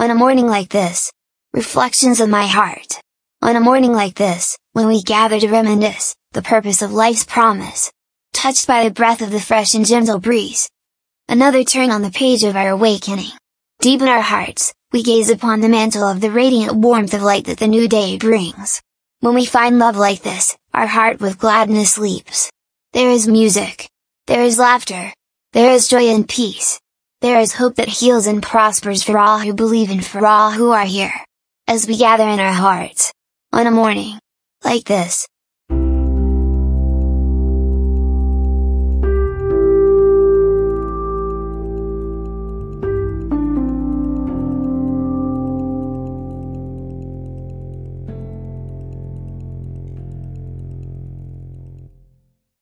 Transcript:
On a morning like this, reflections of my heart. On a morning like this, when we gather to reminisce, the purpose of life's promise. Touched by the breath of the fresh and gentle breeze. Another turn on the page of our awakening. Deep in our hearts, we gaze upon the mantle of the radiant warmth of light that the new day brings. When we find love like this, our heart with gladness leaps. There is music. There is laughter. There is joy and peace. There is hope that heals and prospers for all who believe and for all who are here. As we gather in our hearts. On a morning. Like this.